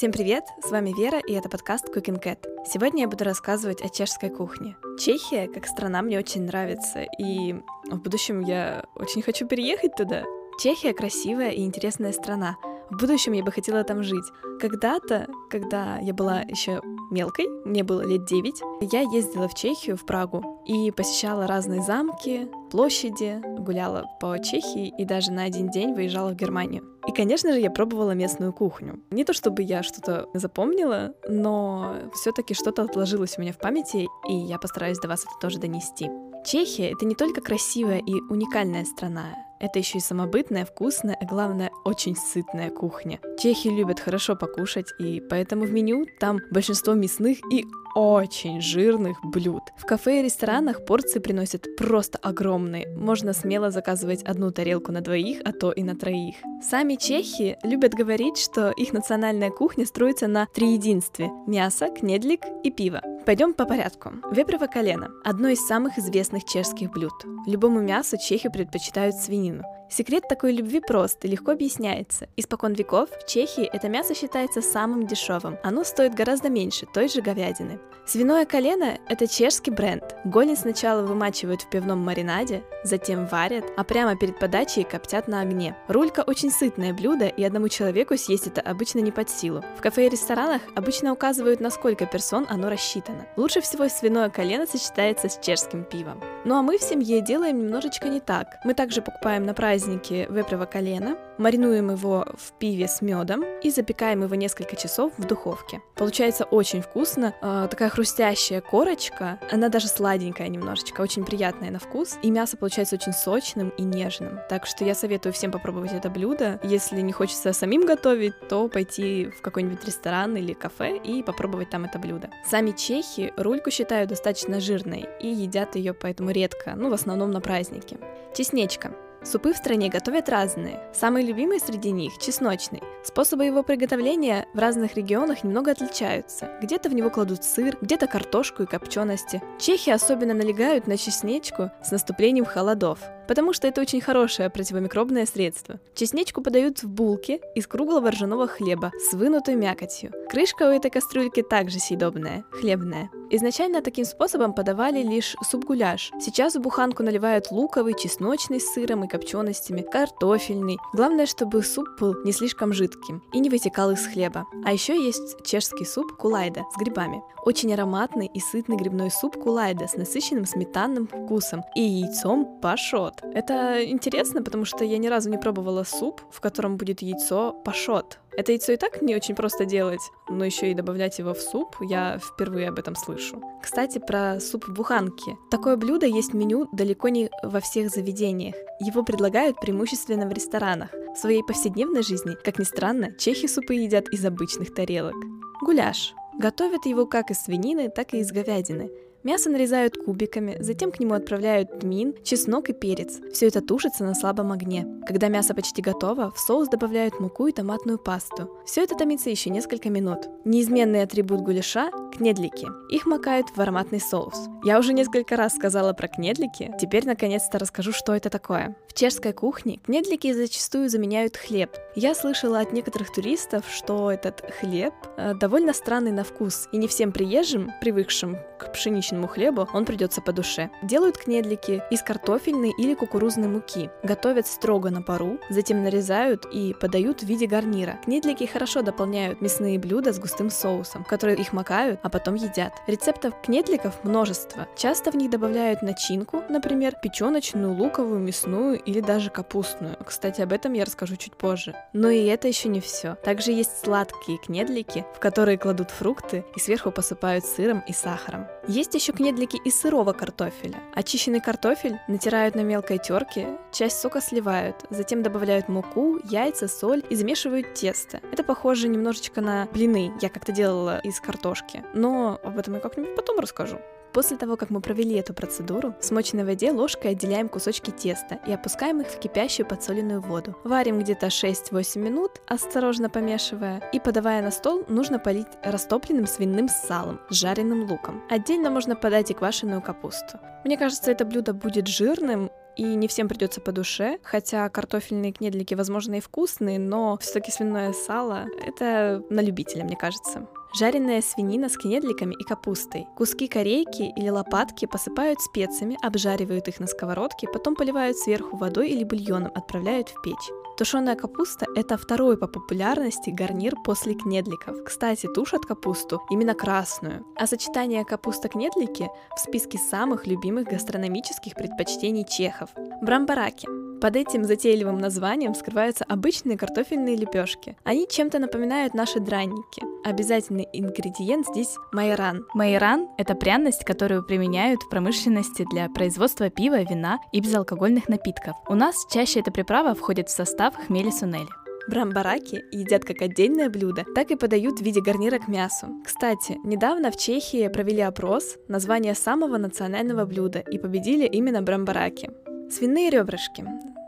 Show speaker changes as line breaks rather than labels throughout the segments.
Всем привет, с вами Вера, и это подкаст Cooking Cat. Сегодня я буду рассказывать о чешской кухне. Чехия как страна мне очень нравится, и в будущем я очень хочу переехать туда. Чехия красивая и интересная страна. В будущем я бы хотела там жить. Когда-то, когда я была еще мелкой, мне было лет 9, я ездила в Чехию, в Прагу, и посещала разные замки, площади, гуляла по Чехии и даже на один день выезжала в Германию. И, конечно же, я пробовала местную кухню. Не то чтобы я что-то запомнила, но все-таки что-то отложилось у меня в памяти, и я постараюсь до вас это тоже донести. Чехия — это не только красивая и уникальная страна, это еще и самобытная, вкусная, а главное, очень сытная кухня. Чехи любят хорошо покушать, и поэтому в меню там большинство мясных и очень жирных блюд. В кафе и ресторанах порции приносят просто огромные. Можно смело заказывать одну тарелку на двоих, а то и на троих. Сами чехи любят говорить, что их национальная кухня строится на триединстве – мясо, кнедлик и пиво. Пойдем по порядку. Вепрево колено – одно из самых известных чешских блюд. Любому мясу чехи предпочитают свинину. Секрет такой любви прост и легко объясняется. Испокон веков в Чехии это мясо считается самым дешевым. Оно стоит гораздо меньше той же говядины. Свиное колено – это чешский бренд. Голень сначала вымачивают в пивном маринаде, затем варят, а прямо перед подачей коптят на огне. Рулька очень сытное блюдо, и одному человеку съесть это обычно не под силу. В кафе и ресторанах обычно указывают, на сколько персон оно рассчитано. Лучше всего свиное колено сочетается с чешским пивом. Ну а мы в семье делаем немножечко не так. Мы также покупаем на праздник праздники вепрево колено, маринуем его в пиве с медом и запекаем его несколько часов в духовке. Получается очень вкусно, э, такая хрустящая корочка, она даже сладенькая немножечко, очень приятная на вкус, и мясо получается очень сочным и нежным. Так что я советую всем попробовать это блюдо. Если не хочется самим готовить, то пойти в какой-нибудь ресторан или кафе и попробовать там это блюдо. Сами чехи рульку считают достаточно жирной и едят ее поэтому редко, ну в основном на праздники. Чеснечка. Супы в стране готовят разные. Самый любимый среди них – чесночный. Способы его приготовления в разных регионах немного отличаются. Где-то в него кладут сыр, где-то картошку и копчености. Чехи особенно налегают на чеснечку с наступлением холодов потому что это очень хорошее противомикробное средство. Чесничку подают в булке из круглого ржаного хлеба с вынутой мякотью. Крышка у этой кастрюльки также съедобная, хлебная. Изначально таким способом подавали лишь суп-гуляш. Сейчас в буханку наливают луковый, чесночный с сыром и копченостями, картофельный. Главное, чтобы суп был не слишком жидким и не вытекал из хлеба. А еще есть чешский суп кулайда с грибами. Очень ароматный и сытный грибной суп кулайда с насыщенным сметанным вкусом и яйцом пашот. Это интересно, потому что я ни разу не пробовала суп, в котором будет яйцо пашот. Это яйцо и так не очень просто делать, но еще и добавлять его в суп, я впервые об этом слышу. Кстати, про суп в буханке. Такое блюдо есть в меню далеко не во всех заведениях. Его предлагают преимущественно в ресторанах. В своей повседневной жизни, как ни странно, чехи супы едят из обычных тарелок. Гуляш. Готовят его как из свинины, так и из говядины. Мясо нарезают кубиками, затем к нему отправляют тмин, чеснок и перец. Все это тушится на слабом огне. Когда мясо почти готово, в соус добавляют муку и томатную пасту. Все это томится еще несколько минут. Неизменный атрибут гуляша – кнедлики. Их макают в ароматный соус. Я уже несколько раз сказала про кнедлики, теперь наконец-то расскажу, что это такое. В чешской кухне кнедлики зачастую заменяют хлеб. Я слышала от некоторых туристов, что этот хлеб э, довольно странный на вкус, и не всем приезжим, привыкшим к пшеничному насыщенному хлебу он придется по душе. Делают кнедлики из картофельной или кукурузной муки. Готовят строго на пару, затем нарезают и подают в виде гарнира. Кнедлики хорошо дополняют мясные блюда с густым соусом, которые их макают, а потом едят. Рецептов кнедликов множество. Часто в них добавляют начинку, например, печеночную, луковую, мясную или даже капустную. Кстати, об этом я расскажу чуть позже. Но и это еще не все. Также есть сладкие кнедлики, в которые кладут фрукты и сверху посыпают сыром и сахаром. Есть еще кнедлики из сырого картофеля. Очищенный картофель натирают на мелкой терке, часть сока сливают, затем добавляют муку, яйца, соль и замешивают тесто. Это похоже немножечко на блины, я как-то делала из картошки, но об этом я как-нибудь потом расскажу. После того, как мы провели эту процедуру, в смоченной воде ложкой отделяем кусочки теста и опускаем их в кипящую подсоленную воду. Варим где-то 6-8 минут, осторожно помешивая, и подавая на стол, нужно полить растопленным свиным салом с жареным луком. Отдельно можно подать и квашеную капусту. Мне кажется, это блюдо будет жирным, и не всем придется по душе, хотя картофельные кнедлики, возможно, и вкусные, но все-таки свиное сало — это на любителя, мне кажется. Жареная свинина с кнедликами и капустой. Куски корейки или лопатки посыпают специями, обжаривают их на сковородке, потом поливают сверху водой или бульоном, отправляют в печь. Тушеная капуста – это второй по популярности гарнир после кнедликов. Кстати, тушат капусту именно красную. А сочетание капуста-кнедлики в списке самых любимых гастрономических предпочтений чехов. Брамбараки под этим затейливым названием скрываются обычные картофельные лепешки. Они чем-то напоминают наши драники. Обязательный ингредиент здесь майоран.
Майоран – это пряность, которую применяют в промышленности для производства пива, вина и безалкогольных напитков. У нас чаще эта приправа входит в состав хмели сунели.
Брамбараки едят как отдельное блюдо, так и подают в виде гарнира к мясу. Кстати, недавно в Чехии провели опрос названия самого национального блюда и победили именно брамбараки. Свиные ребрышки.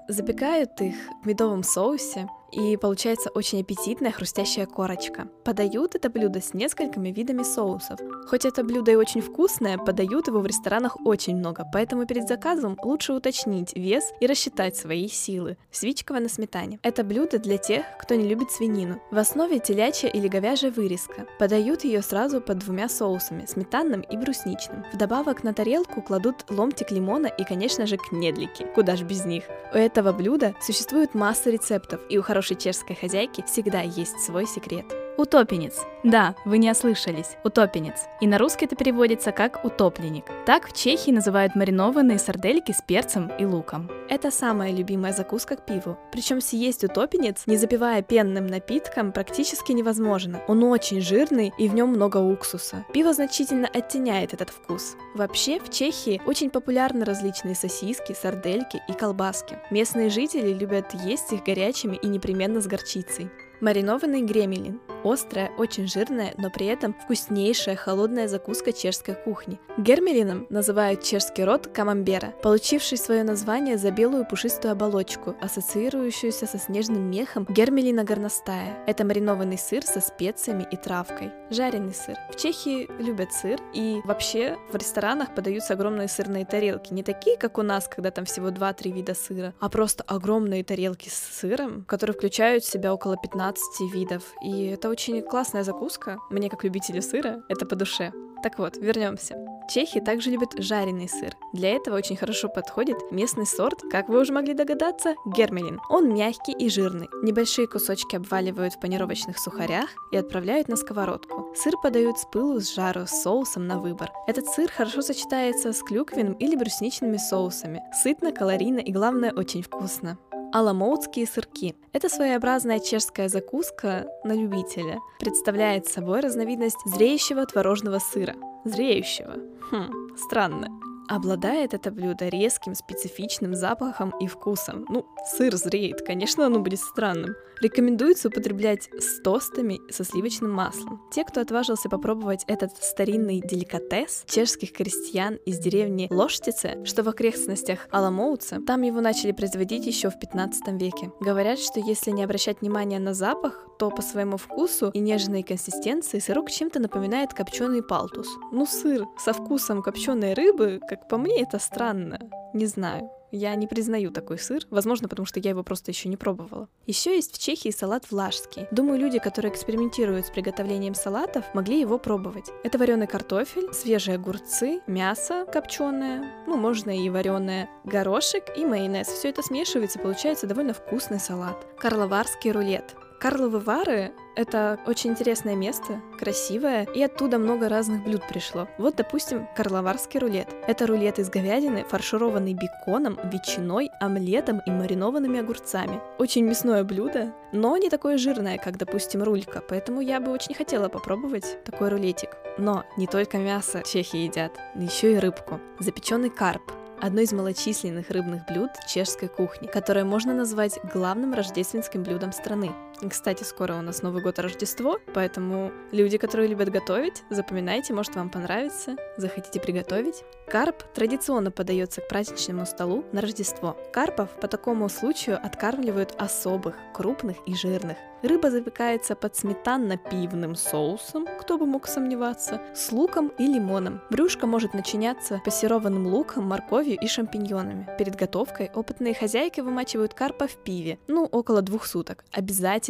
Запекают их в медовом соусе, и получается очень аппетитная хрустящая корочка. Подают это блюдо с несколькими видами соусов. Хоть это блюдо и очень вкусное, подают его в ресторанах очень много, поэтому перед заказом лучше уточнить вес и рассчитать свои силы. Свичково на сметане. Это блюдо для тех, кто не любит свинину. В основе телячья или говяжья вырезка. Подают ее сразу под двумя соусами, сметанным и брусничным. Вдобавок на тарелку кладут ломтик лимона и, конечно же, кнедлики. Куда ж без них. У этого блюда существует масса рецептов, и у хорошего хорошей чешской хозяйки всегда есть свой секрет.
Утопенец. Да, вы не ослышались. Утопенец. И на русский это переводится как утопленник. Так в Чехии называют маринованные сардельки с перцем и луком.
Это самая любимая закуска к пиву. Причем съесть утопенец, не запивая пенным напитком, практически невозможно. Он очень жирный и в нем много уксуса. Пиво значительно оттеняет этот вкус. Вообще, в Чехии очень популярны различные сосиски, сардельки и колбаски. Местные жители любят есть их горячими и непременно с горчицей. Маринованный гремелин. Острая, очень жирная, но при этом вкуснейшая холодная закуска чешской кухни. Гермелином называют чешский род камамбера, получивший свое название за белую пушистую оболочку, ассоциирующуюся со снежным мехом гермелина горностая. Это маринованный сыр со специями и травкой. Жареный сыр. В Чехии любят сыр, и вообще в ресторанах подаются огромные сырные тарелки. Не такие, как у нас, когда там всего 2-3 вида сыра, а просто огромные тарелки с сыром, которые включают в себя около 15 15 видов. И это очень классная закуска. Мне, как любителю сыра, это по душе. Так вот, вернемся. Чехи также любят жареный сыр. Для этого очень хорошо подходит местный сорт, как вы уже могли догадаться, гермелин. Он мягкий и жирный. Небольшие кусочки обваливают в панировочных сухарях и отправляют на сковородку. Сыр подают с пылу, с жару, с соусом на выбор. Этот сыр хорошо сочетается с клюквенным или брусничными соусами. Сытно, калорийно и, главное, очень вкусно. Аламоутские сырки. Это своеобразная чешская закуска на любителя. Представляет собой разновидность зреющего творожного сыра. Зреющего. Хм, странно. Обладает это блюдо резким, специфичным запахом и вкусом. Ну, сыр зреет, конечно, оно будет странным. Рекомендуется употреблять с тостами со сливочным маслом. Те, кто отважился попробовать этот старинный деликатес чешских крестьян из деревни Лоштице, что в окрестностях Аламоуца, там его начали производить еще в 15 веке. Говорят, что если не обращать внимания на запах, то по своему вкусу и нежной консистенции сырок чем-то напоминает копченый палтус. Ну, сыр со вкусом копченой рыбы, как по мне, это странно. Не знаю. Я не признаю такой сыр, возможно, потому что я его просто еще не пробовала. Еще есть в Чехии салат влажский. Думаю, люди, которые экспериментируют с приготовлением салатов, могли его пробовать. Это вареный картофель, свежие огурцы, мясо копченое, ну, можно и вареное, горошек и майонез. Все это смешивается, получается довольно вкусный салат. Карловарский рулет. Карловы Вары — это очень интересное место, красивое, и оттуда много разных блюд пришло. Вот, допустим, карловарский рулет. Это рулет из говядины, фаршированный беконом, ветчиной, омлетом и маринованными огурцами. Очень мясное блюдо, но не такое жирное, как, допустим, рулька, поэтому я бы очень хотела попробовать такой рулетик. Но не только мясо чехи едят, еще и рыбку. Запеченный карп — одно из малочисленных рыбных блюд чешской кухни, которое можно назвать главным рождественским блюдом страны. Кстати, скоро у нас Новый год и Рождество, поэтому люди, которые любят готовить, запоминайте, может вам понравится, захотите приготовить. Карп традиционно подается к праздничному столу на Рождество. Карпов по такому случаю откармливают особых, крупных и жирных. Рыба запекается под сметанно-пивным соусом, кто бы мог сомневаться, с луком и лимоном. Брюшко может начиняться пассерованным луком, морковью и шампиньонами. Перед готовкой опытные хозяйки вымачивают карпа в пиве, ну, около двух суток,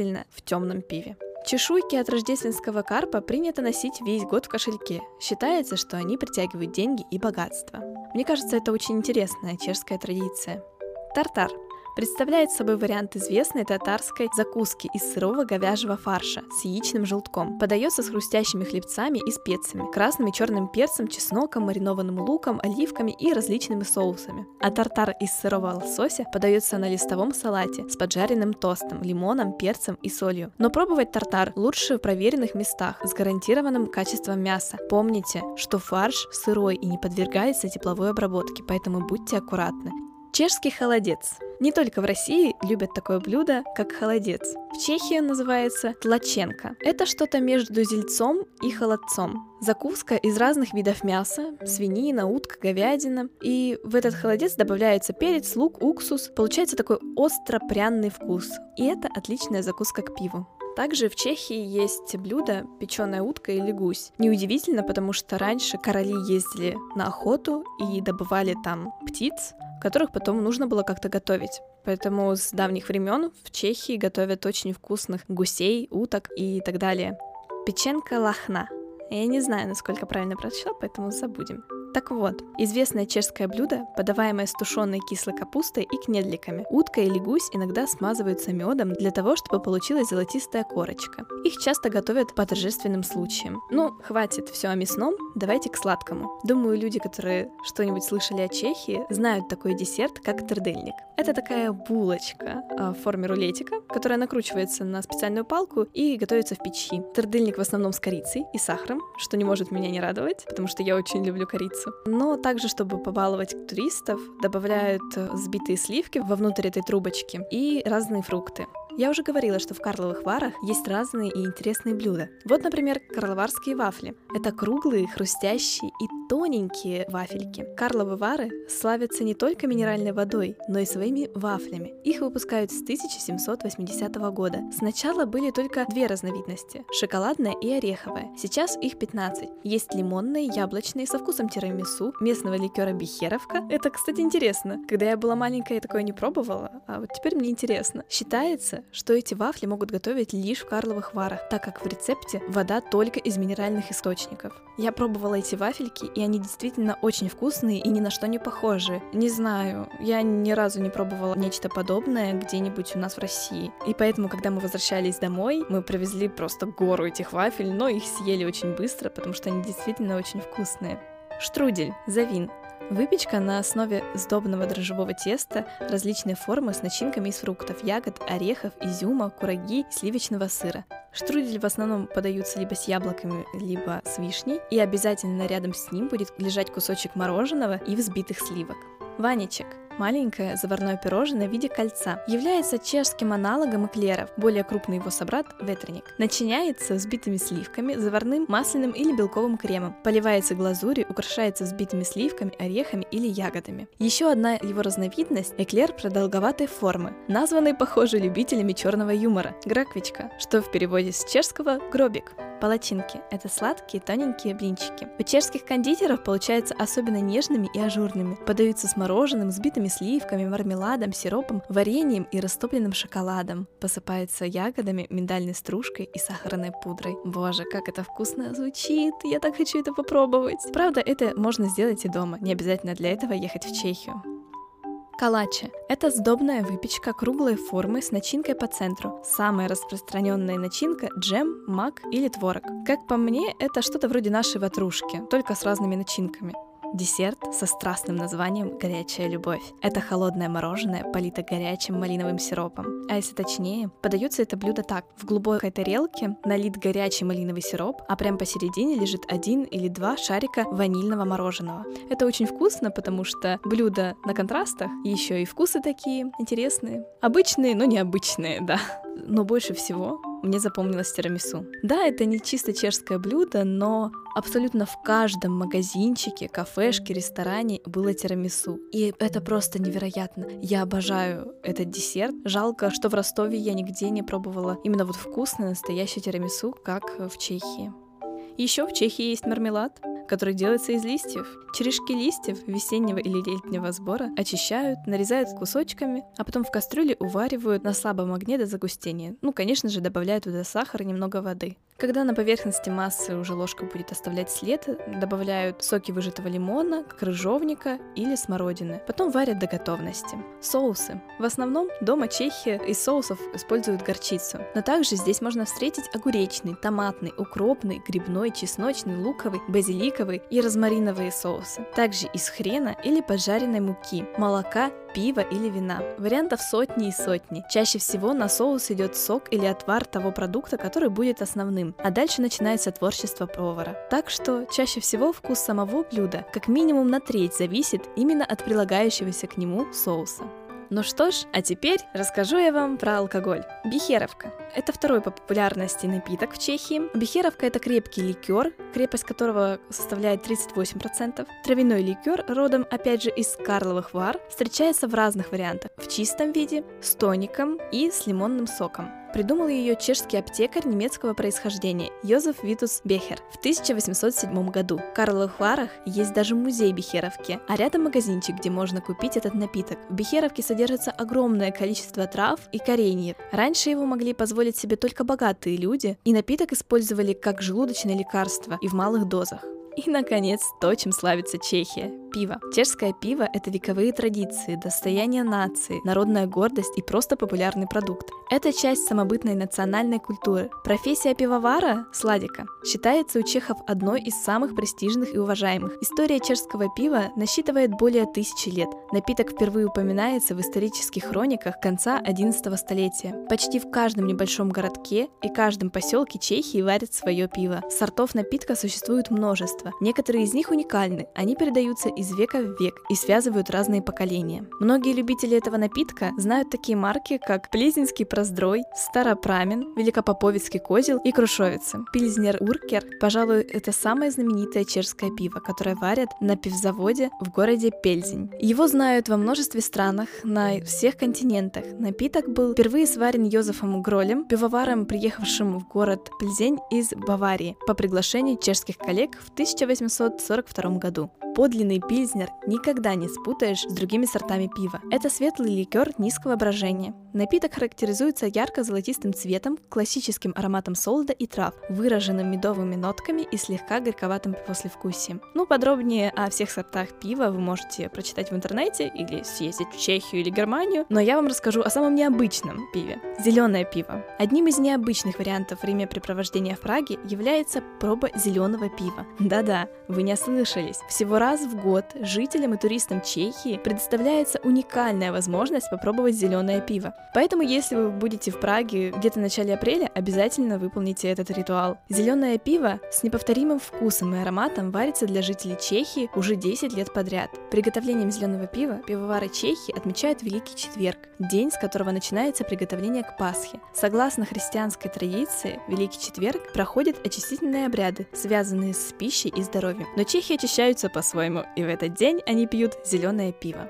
обязательно в темном пиве. Чешуйки от рождественского карпа принято носить весь год в кошельке. Считается, что они притягивают деньги и богатство. Мне кажется, это очень интересная чешская традиция. Тартар представляет собой вариант известной татарской закуски из сырого говяжьего фарша с яичным желтком. Подается с хрустящими хлебцами и специями, красным и черным перцем, чесноком, маринованным луком, оливками и различными соусами. А тартар из сырого лосося подается на листовом салате с поджаренным тостом, лимоном, перцем и солью. Но пробовать тартар лучше в проверенных местах с гарантированным качеством мяса. Помните, что фарш сырой и не подвергается тепловой обработке, поэтому будьте аккуратны. Чешский холодец. Не только в России любят такое блюдо, как холодец. В Чехии называется тлаченко. Это что-то между зельцом и холодцом. Закуска из разных видов мяса, свинина, утка, говядина. И в этот холодец добавляется перец, лук, уксус. Получается такой остро-пряный вкус. И это отличная закуска к пиву. Также в Чехии есть блюдо печеная утка или гусь. Неудивительно, потому что раньше короли ездили на охоту и добывали там птиц, которых потом нужно было как-то готовить. Поэтому с давних времен в Чехии готовят очень вкусных гусей, уток и так далее. Печенка лахна. Я не знаю, насколько правильно прочла, поэтому забудем. Так вот, известное чешское блюдо, подаваемое с тушеной кислой капустой и кнедликами. Утка или гусь иногда смазываются медом для того, чтобы получилась золотистая корочка. Их часто готовят по торжественным случаям. Ну, хватит все о мясном, давайте к сладкому. Думаю, люди, которые что-нибудь слышали о Чехии, знают такой десерт, как тердельник. Это такая булочка а, в форме рулетика, которая накручивается на специальную палку и готовится в печи. Тердельник в основном с корицей и сахаром, что не может меня не радовать, потому что я очень люблю корицу пиццу. Но также, чтобы побаловать туристов, добавляют э, взбитые сливки вовнутрь этой трубочки и разные фрукты. Я уже говорила, что в Карловых Варах есть разные и интересные блюда. Вот, например, карловарские вафли. Это круглые, хрустящие и тоненькие вафельки. Карловы Вары славятся не только минеральной водой, но и своими вафлями. Их выпускают с 1780 года. Сначала были только две разновидности – шоколадная и ореховая. Сейчас их 15. Есть лимонные, яблочные, со вкусом тирамису, местного ликера бихеровка. Это, кстати, интересно. Когда я была маленькая, я такое не пробовала, а вот теперь мне интересно. Считается, что эти вафли могут готовить лишь в Карловых Варах, так как в рецепте вода только из минеральных источников. Я пробовала эти вафельки, и они действительно очень вкусные и ни на что не похожи. Не знаю, я ни разу не пробовала нечто подобное где-нибудь у нас в России. И поэтому, когда мы возвращались домой, мы привезли просто гору этих вафель, но их съели очень быстро, потому что они действительно очень вкусные. Штрудель, завин, Выпечка на основе сдобного дрожжевого теста различной формы с начинками из фруктов, ягод, орехов, изюма, кураги, сливочного сыра. Штрудель в основном подаются либо с яблоками, либо с вишней, и обязательно рядом с ним будет лежать кусочек мороженого и взбитых сливок. Ванечек Маленькое заварное пирожное в виде кольца является чешским аналогом эклеров, более крупный его собрат – ветреник. Начиняется взбитыми сливками, заварным, масляным или белковым кремом, поливается глазурью, украшается взбитыми сливками, орехами или ягодами. Еще одна его разновидность – эклер продолговатой формы, названный, похоже, любителями черного юмора – граквичка, что в переводе с чешского – гробик. Палачинки – это сладкие тоненькие блинчики. У чешских кондитеров получаются особенно нежными и ажурными. Подаются с мороженым, взбитыми сливками, мармеладом, сиропом, вареньем и растопленным шоколадом. Посыпается ягодами, миндальной стружкой и сахарной пудрой. Боже, как это вкусно звучит! Я так хочу это попробовать! Правда, это можно сделать и дома. Не обязательно для этого ехать в Чехию. Калачи – это сдобная выпечка круглой формы с начинкой по центру. Самая распространенная начинка – джем, мак или творог. Как по мне, это что-то вроде нашей ватрушки, только с разными начинками. Десерт со страстным названием «Горячая любовь». Это холодное мороженое, полито горячим малиновым сиропом. А если точнее, подается это блюдо так. В глубокой тарелке налит горячий малиновый сироп, а прямо посередине лежит один или два шарика ванильного мороженого. Это очень вкусно, потому что блюдо на контрастах, еще и вкусы такие интересные. Обычные, но необычные, да. Но больше всего мне запомнилось тирамису. Да, это не чисто чешское блюдо, но абсолютно в каждом магазинчике, кафешке, ресторане было тирамису. И это просто невероятно. Я обожаю этот десерт. Жалко, что в Ростове я нигде не пробовала именно вот вкусный настоящий тирамису, как в Чехии. Еще в Чехии есть мармелад, который делается из листьев. Черешки листьев весеннего или летнего сбора очищают, нарезают кусочками, а потом в кастрюле уваривают на слабом огне до загустения. Ну, конечно же, добавляют туда сахар и немного воды. Когда на поверхности массы уже ложка будет оставлять след, добавляют соки выжатого лимона, крыжовника или смородины. Потом варят до готовности. Соусы. В основном дома Чехия из соусов используют горчицу. Но также здесь можно встретить огуречный, томатный, укропный, грибной, чесночный, луковый, базиликовый и розмариновые соусы. Также из хрена или поджаренной муки, молока пива или вина. Вариантов сотни и сотни. Чаще всего на соус идет сок или отвар того продукта, который будет основным, а дальше начинается творчество повара. Так что чаще всего вкус самого блюда как минимум на треть зависит именно от прилагающегося к нему соуса. Ну что ж, а теперь расскажу я вам про алкоголь. Бихеровка. Это второй по популярности напиток в Чехии. Бихеровка это крепкий ликер, крепость которого составляет 38%. Травяной ликер, родом опять же из Карловых Вар, встречается в разных вариантах. В чистом виде, с тоником и с лимонным соком. Придумал ее чешский аптекарь немецкого происхождения Йозеф Витус Бехер в 1807 году. В Карловых Варах есть даже музей Бехеровки, а рядом магазинчик, где можно купить этот напиток. В Бехеровке содержится огромное количество трав и кореньев. Раньше его могли позволить себе только богатые люди, и напиток использовали как желудочное лекарство и в малых дозах. И, наконец, то, чем славится Чехия – пиво. Чешское пиво – это вековые традиции, достояние нации, народная гордость и просто популярный продукт. Это часть самобытной национальной культуры. Профессия пивовара – сладика. Считается у чехов одной из самых престижных и уважаемых. История чешского пива насчитывает более тысячи лет. Напиток впервые упоминается в исторических хрониках конца XI столетия. Почти в каждом небольшом городке и каждом поселке Чехии варят свое пиво. Сортов напитка существует множество. Некоторые из них уникальны, они передаются из века в век и связывают разные поколения. Многие любители этого напитка знают такие марки, как Плезинский Проздрой, Старопрамен, Великопоповицкий Козел и Крушовицы. Пильзнер Уркер, пожалуй, это самое знаменитое чешское пиво, которое варят на пивзаводе в городе Пельзень. Его знают во множестве странах, на всех континентах. Напиток был впервые сварен Йозефом Гролем, пивоваром, приехавшим в город Пельзень из Баварии по приглашению чешских коллег в 1000 1842 году. Подлинный пильзнер никогда не спутаешь с другими сортами пива. Это светлый ликер низкого брожения. Напиток характеризуется ярко-золотистым цветом, классическим ароматом солода и трав, выраженным медовыми нотками и слегка горьковатым послевкусием. Ну, подробнее о всех сортах пива вы можете прочитать в интернете или съездить в Чехию или Германию, но я вам расскажу о самом необычном пиве – зеленое пиво. Одним из необычных вариантов времяпрепровождения в Праге является проба зеленого пива. Да-да, вы не ослышались. Всего раз в год жителям и туристам Чехии предоставляется уникальная возможность попробовать зеленое пиво. Поэтому, если вы будете в Праге где-то в начале апреля, обязательно выполните этот ритуал. Зеленое пиво с неповторимым вкусом и ароматом варится для жителей Чехии уже 10 лет подряд. Приготовлением зеленого пива пивовары Чехии отмечают Великий Четверг, день, с которого начинается приготовление к Пасхе. Согласно христианской традиции, Великий Четверг проходит очистительные обряды, связанные с пищей и здоровьем. Но чехи очищаются по по-своему, и в этот день они пьют зеленое пиво.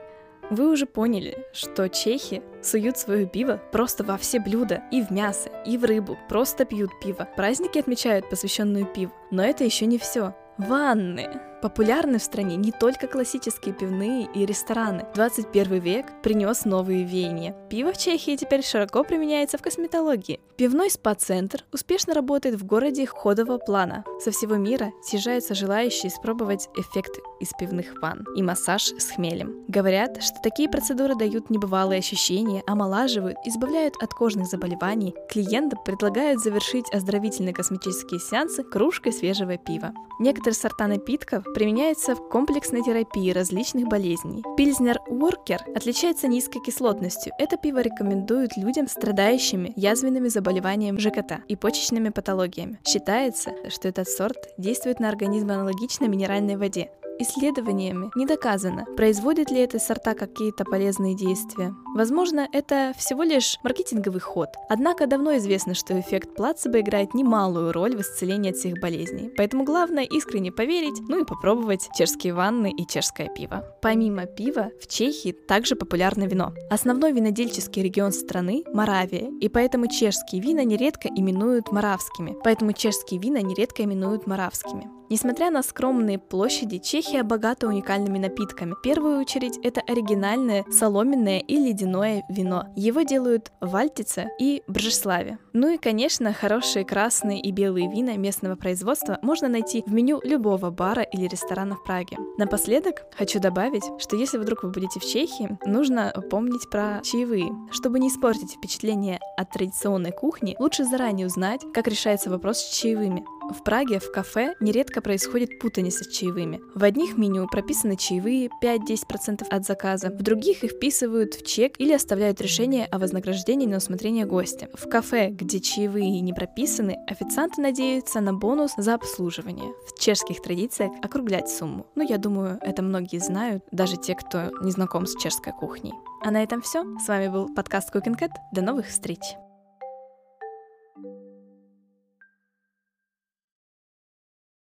Вы уже поняли, что чехи суют свое пиво просто во все блюда, и в мясо, и в рыбу, просто пьют пиво. Праздники отмечают посвященную пиву, но это еще не все. Ванны. Популярны в стране не только классические пивные и рестораны. 21 век принес новые веяния. Пиво в Чехии теперь широко применяется в косметологии. Пивной спа-центр успешно работает в городе ходового плана. Со всего мира съезжаются желающие испробовать эффект из пивных ванн и массаж с хмелем. Говорят, что такие процедуры дают небывалые ощущения, омолаживают, избавляют от кожных заболеваний. Клиентам предлагают завершить оздоровительные косметические сеансы кружкой свежего пива. Некоторые сорта напитков применяется в комплексной терапии различных болезней. Пильзнер Уоркер отличается низкой кислотностью. Это пиво рекомендуют людям, страдающими язвенными заболеваниями ЖКТ и почечными патологиями. Считается, что этот сорт действует на организм аналогично минеральной воде, исследованиями не доказано, производит ли это сорта какие-то полезные действия. Возможно, это всего лишь маркетинговый ход. Однако давно известно, что эффект плацебо играет немалую роль в исцелении от всех болезней. Поэтому главное искренне поверить, ну и попробовать чешские ванны и чешское пиво. Помимо пива, в Чехии также популярно вино. Основной винодельческий регион страны – Моравия, и поэтому чешские вина нередко именуют моравскими. Поэтому чешские вина нередко именуют моравскими. Несмотря на скромные площади, Чехия богата уникальными напитками. В первую очередь это оригинальное соломенное и ледяное вино. Его делают в Альтице и Бржеславе. Ну и, конечно, хорошие красные и белые вина местного производства можно найти в меню любого бара или ресторана в Праге. Напоследок хочу добавить, что если вдруг вы будете в Чехии, нужно помнить про чаевые. Чтобы не испортить впечатление от традиционной кухни, лучше заранее узнать, как решается вопрос с чаевыми. В Праге в кафе нередко происходит путаница с чаевыми. В одних меню прописаны чаевые 5-10% от заказа, в других их вписывают в чек или оставляют решение о вознаграждении на усмотрение гостя. В кафе, где чаевые не прописаны, официанты надеются на бонус за обслуживание. В чешских традициях округлять сумму. Ну, я думаю, это многие знают, даже те, кто не знаком с чешской кухней. А на этом все. С вами был подкаст Cooking Cat. До новых встреч!